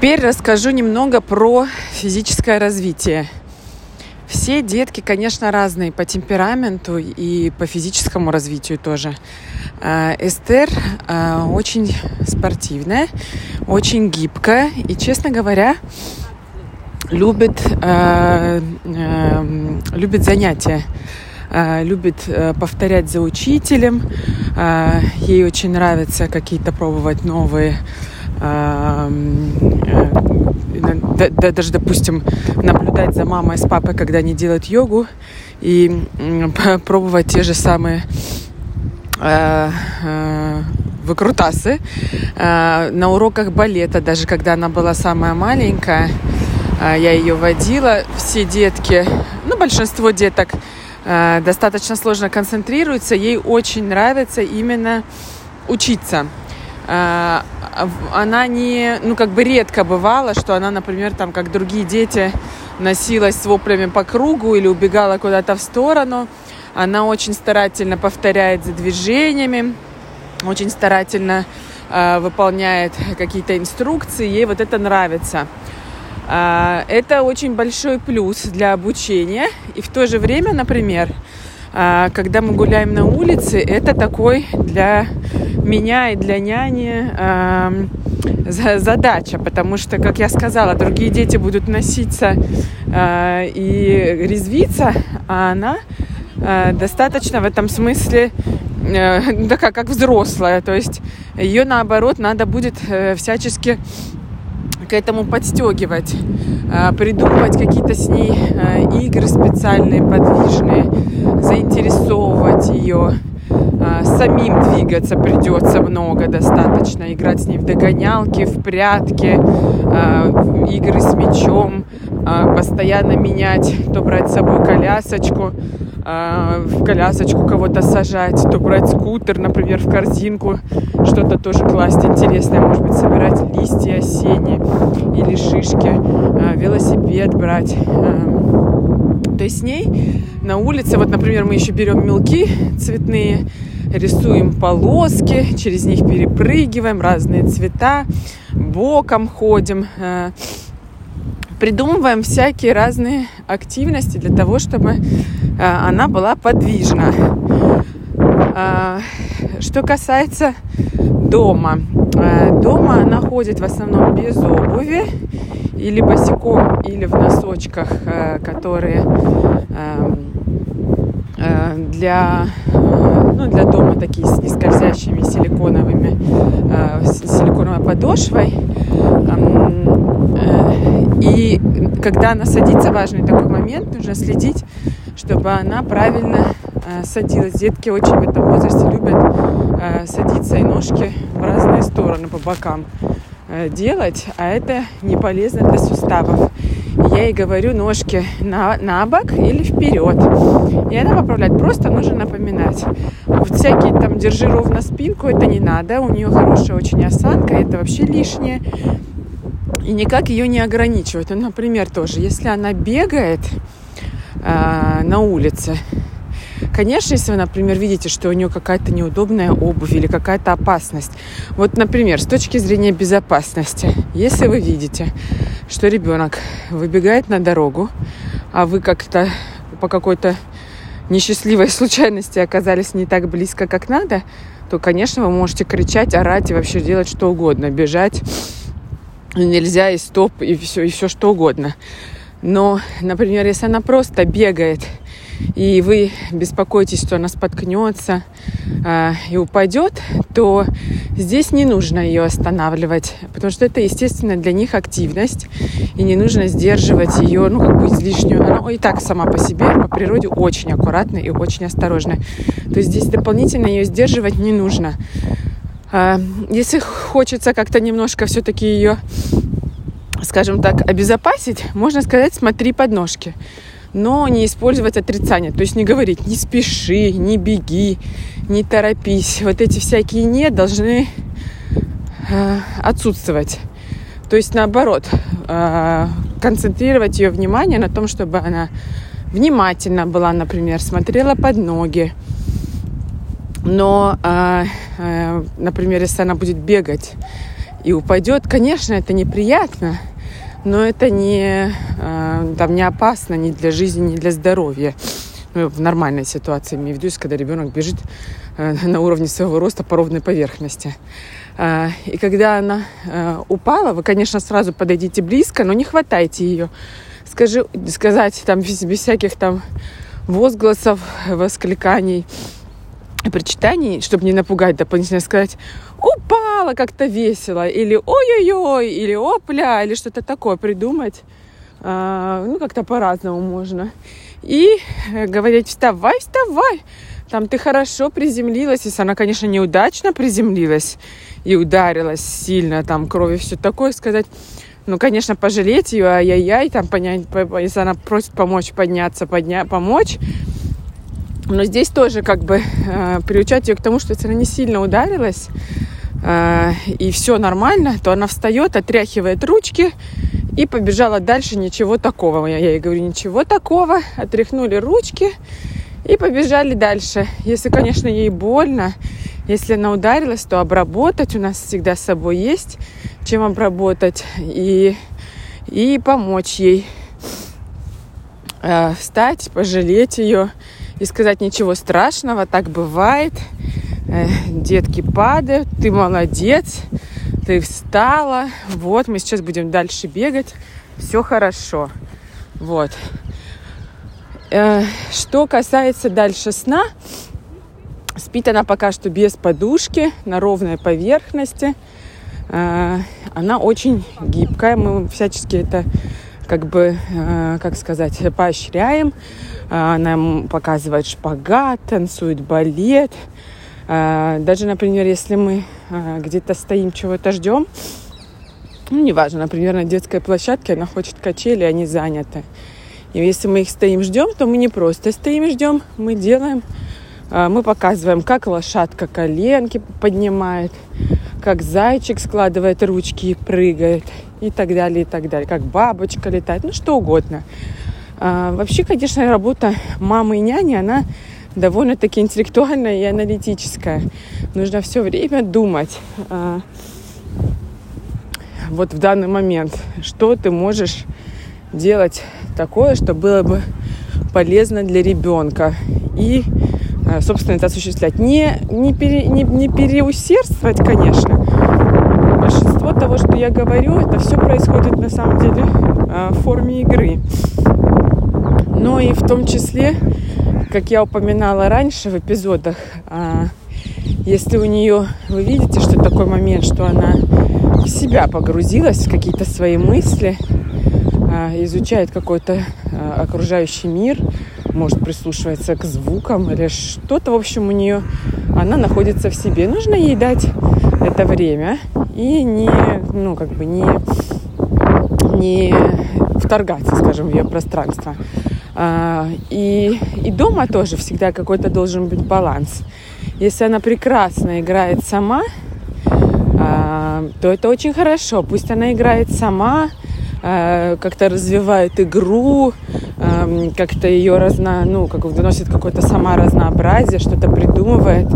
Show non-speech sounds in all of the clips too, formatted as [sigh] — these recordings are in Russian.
Теперь расскажу немного про физическое развитие. Все детки, конечно, разные по темпераменту и по физическому развитию тоже. Э, Эстер э, очень спортивная, очень гибкая и, честно говоря, любит, э, любит занятия любит повторять за учителем. Ей очень нравится какие-то пробовать новые даже, допустим, наблюдать за мамой с папой, когда они делают йогу, и [laughs] пробовать те же самые э, э, выкрутасы. Э, на уроках балета, даже когда она была самая маленькая, я ее водила. Все детки, ну, большинство деток достаточно сложно концентрируются. Ей очень нравится именно учиться она не, ну, как бы редко бывало, что она, например, там, как другие дети, носилась с воплями по кругу или убегала куда-то в сторону. Она очень старательно повторяет за движениями, очень старательно э, выполняет какие-то инструкции, ей вот это нравится. Э, это очень большой плюс для обучения. И в то же время, например, э, когда мы гуляем на улице, это такой для меня и для няни задача, потому что, как я сказала, другие дети будут носиться э, и резвиться, а она э, достаточно в этом смысле э, [laughs] такая, как взрослая. То есть ее, наоборот, надо будет э, всячески к этому подстегивать, э, придумывать какие-то с ней э, игры специальные, подвижные, заинтересовывать ее. А, самим двигаться придется много достаточно. Играть с ней в догонялки, в прятки, а, игры с мячом, а, постоянно менять, то брать с собой колясочку, в колясочку кого-то сажать, то брать скутер, например, в корзинку, что-то тоже класть интересное, может быть, собирать листья осенние или шишки, велосипед брать. То есть с ней на улице, вот, например, мы еще берем мелки цветные, рисуем полоски, через них перепрыгиваем, разные цвета, боком ходим, э, придумываем всякие разные активности для того, чтобы э, она была подвижна. А, что касается дома. Э, дома она ходит в основном без обуви, или босиком, или в носочках, которые эм, для ну, для дома такие с нескользящими силиконовыми, э, силиконовой подошвой. И когда она садится, важный такой момент, нужно следить, чтобы она правильно э, садилась. Детки очень в этом возрасте любят э, садиться и ножки в разные стороны по бокам э, делать, а это не полезно для суставов я ей говорю ножки на, на бок или вперед. И она поправляет. Просто нужно напоминать. Вот всякие там держи ровно спинку, это не надо. У нее хорошая очень осанка, это вообще лишнее. И никак ее не ограничивать. Ну, например, тоже, если она бегает э, на улице, Конечно, если вы, например, видите, что у нее какая-то неудобная обувь или какая-то опасность. Вот, например, с точки зрения безопасности, если вы видите, что ребенок выбегает на дорогу, а вы как-то по какой-то несчастливой [laughs] случайности оказались не так близко, как надо, то, конечно, вы можете кричать, орать и вообще делать что угодно, бежать нельзя и стоп, и все, и все что угодно. Но, например, если она просто бегает и вы беспокоитесь, что она споткнется э, и упадет, то здесь не нужно ее останавливать, потому что это, естественно, для них активность, и не нужно сдерживать ее, ну, как бы излишнюю. Она и так сама по себе, по природе, очень аккуратная и очень осторожная. То есть здесь дополнительно ее сдерживать не нужно. Э, если хочется как-то немножко все-таки ее скажем так, обезопасить, можно сказать, смотри под ножки но не использовать отрицание. То есть не говорить «не спеши», «не беги», «не торопись». Вот эти всякие «не» должны э, отсутствовать. То есть наоборот, э, концентрировать ее внимание на том, чтобы она внимательно была, например, смотрела под ноги. Но, э, э, например, если она будет бегать и упадет, конечно, это неприятно, но это не, э, там, не опасно ни для жизни, ни для здоровья. Ну, в нормальной ситуации, имею в виду, когда ребенок бежит э, на уровне своего роста по ровной поверхности. Э, и когда она упала, вы, конечно, сразу подойдите близко, но не хватайте ее. Скажи, сказать там без, без всяких там возгласов, воскликаний, причитаний, чтобы не напугать дополнительно, сказать упала как-то весело, или ой-ой-ой, или опля, или что-то такое придумать. А, ну, как-то по-разному можно. И говорить, вставай, вставай, там ты хорошо приземлилась, если она, конечно, неудачно приземлилась и ударилась сильно, там крови все такое, сказать, ну, конечно, пожалеть ее, ай-яй-яй, там понять, если она просит помочь подняться, подня помочь, но здесь тоже как бы э, приучать ее к тому, что если она не сильно ударилась, э, и все нормально, то она встает, отряхивает ручки и побежала дальше. Ничего такого. Я ей говорю, ничего такого. Отряхнули ручки и побежали дальше. Если, конечно, ей больно, если она ударилась, то обработать у нас всегда с собой есть, чем обработать и, и помочь ей э, встать, пожалеть ее и сказать ничего страшного, так бывает. Э, детки падают, ты молодец, ты встала. Вот, мы сейчас будем дальше бегать. Все хорошо. Вот. Э, что касается дальше сна, спит она пока что без подушки, на ровной поверхности. Э, она очень гибкая, мы всячески это как бы, как сказать, поощряем. Она показывает шпагат, танцует балет. Даже, например, если мы где-то стоим, чего-то ждем, ну, неважно, например, на детской площадке она хочет качели, они заняты. И если мы их стоим, ждем, то мы не просто стоим и ждем, мы делаем, мы показываем, как лошадка коленки поднимает, как зайчик складывает ручки и прыгает, и так далее, и так далее, как бабочка летает, ну что угодно. А, вообще, конечно, работа мамы и няни, она довольно-таки интеллектуальная и аналитическая. Нужно все время думать а, вот в данный момент, что ты можешь делать такое, что было бы полезно для ребенка. И, а, собственно, это осуществлять. Не, не, пере, не, не переусердствовать, конечно. Большинство того, что я говорю, это все происходит на самом деле в форме игры но и в том числе, как я упоминала раньше в эпизодах, а, если у нее, вы видите, что такой момент, что она в себя погрузилась, в какие-то свои мысли, изучает какой-то окружающий мир, может прислушивается к звукам или что-то, в общем, у нее, она находится в себе. Нужно ей дать это время и не, ну, как бы не, не вторгаться, скажем, в ее пространство. А, и, и дома тоже всегда какой-то должен быть баланс. Если она прекрасно играет сама, а, то это очень хорошо. Пусть она играет сама, а, как-то развивает игру, как-то ее разно, ну, как выносит какое-то сама разнообразие, что-то придумывает.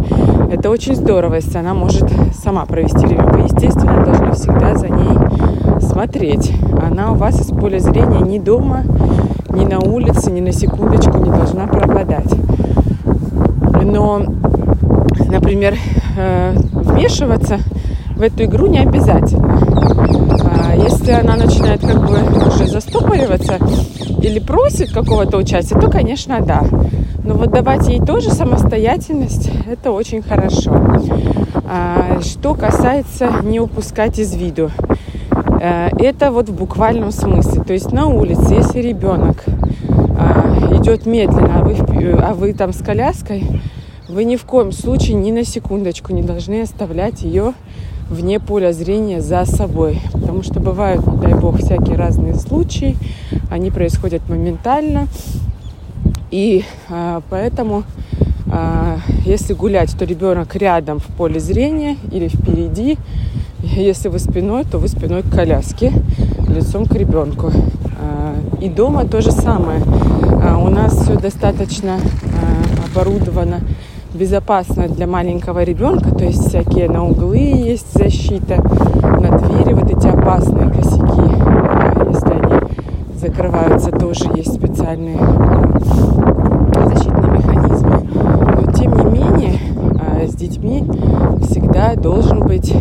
Это очень здорово, если она может сама провести. Вы, естественно, должны всегда за ней смотреть. Она у вас из поля зрения не дома, ни на улице, ни на секундочку не должна пропадать. Но, например, э, вмешиваться в эту игру не обязательно. А если она начинает как бы уже застопориваться или просит какого-то участия, то, конечно, да. Но вот давать ей тоже самостоятельность, это очень хорошо. А что касается не упускать из виду. Э, это вот в буквальном смысле. То есть на улице, если ребенок э, идет медленно, а вы, а вы там с коляской, вы ни в коем случае ни на секундочку не должны оставлять ее вне поля зрения за собой. Потому что бывают, дай бог, всякие разные случаи. Они происходят моментально. И э, поэтому, э, если гулять, то ребенок рядом в поле зрения или впереди, если вы спиной, то вы спиной к коляске, лицом к ребенку. А, и дома то же самое. У нас все достаточно оборудовано безопасно для маленького ребенка, то есть всякие на углы есть защита, на двери вот эти опасные косяки, э, если они закрываются, тоже есть специальные э, защитные механизмы. Но тем не менее э, с детьми всегда должен быть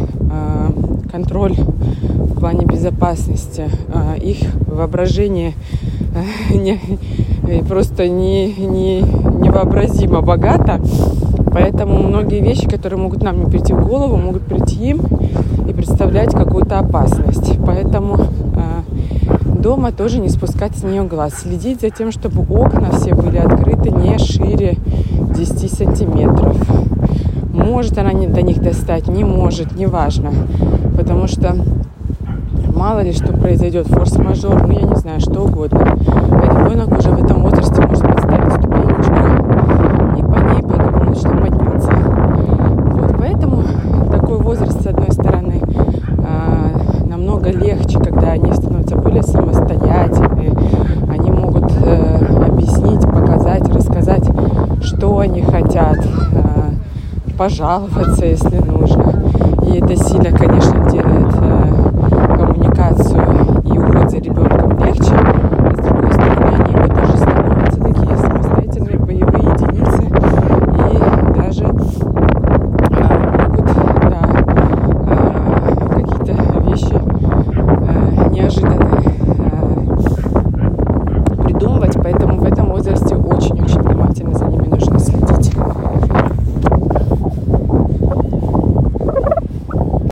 контроль в плане безопасности. Их воображение [laughs] просто не, не, невообразимо богато. Поэтому многие вещи, которые могут нам не прийти в голову, могут прийти им и представлять какую-то опасность. Поэтому э, дома тоже не спускать с нее глаз. Следить за тем, чтобы окна все были открыты не шире 10 сантиметров. Может она не до них достать, не может, неважно. Потому что мало ли что произойдет, форс-мажор, ну я не знаю, что угодно. А ребенок уже в этом возрасте может подставить ступенечку и по ней благополучно подняться. Вот, поэтому такой возраст, с одной стороны, а, намного легче, когда они становятся более самостоятельные, они могут э, объяснить, показать, рассказать, что они хотят, э, пожаловаться, если нужно. И это сильно, конечно, делает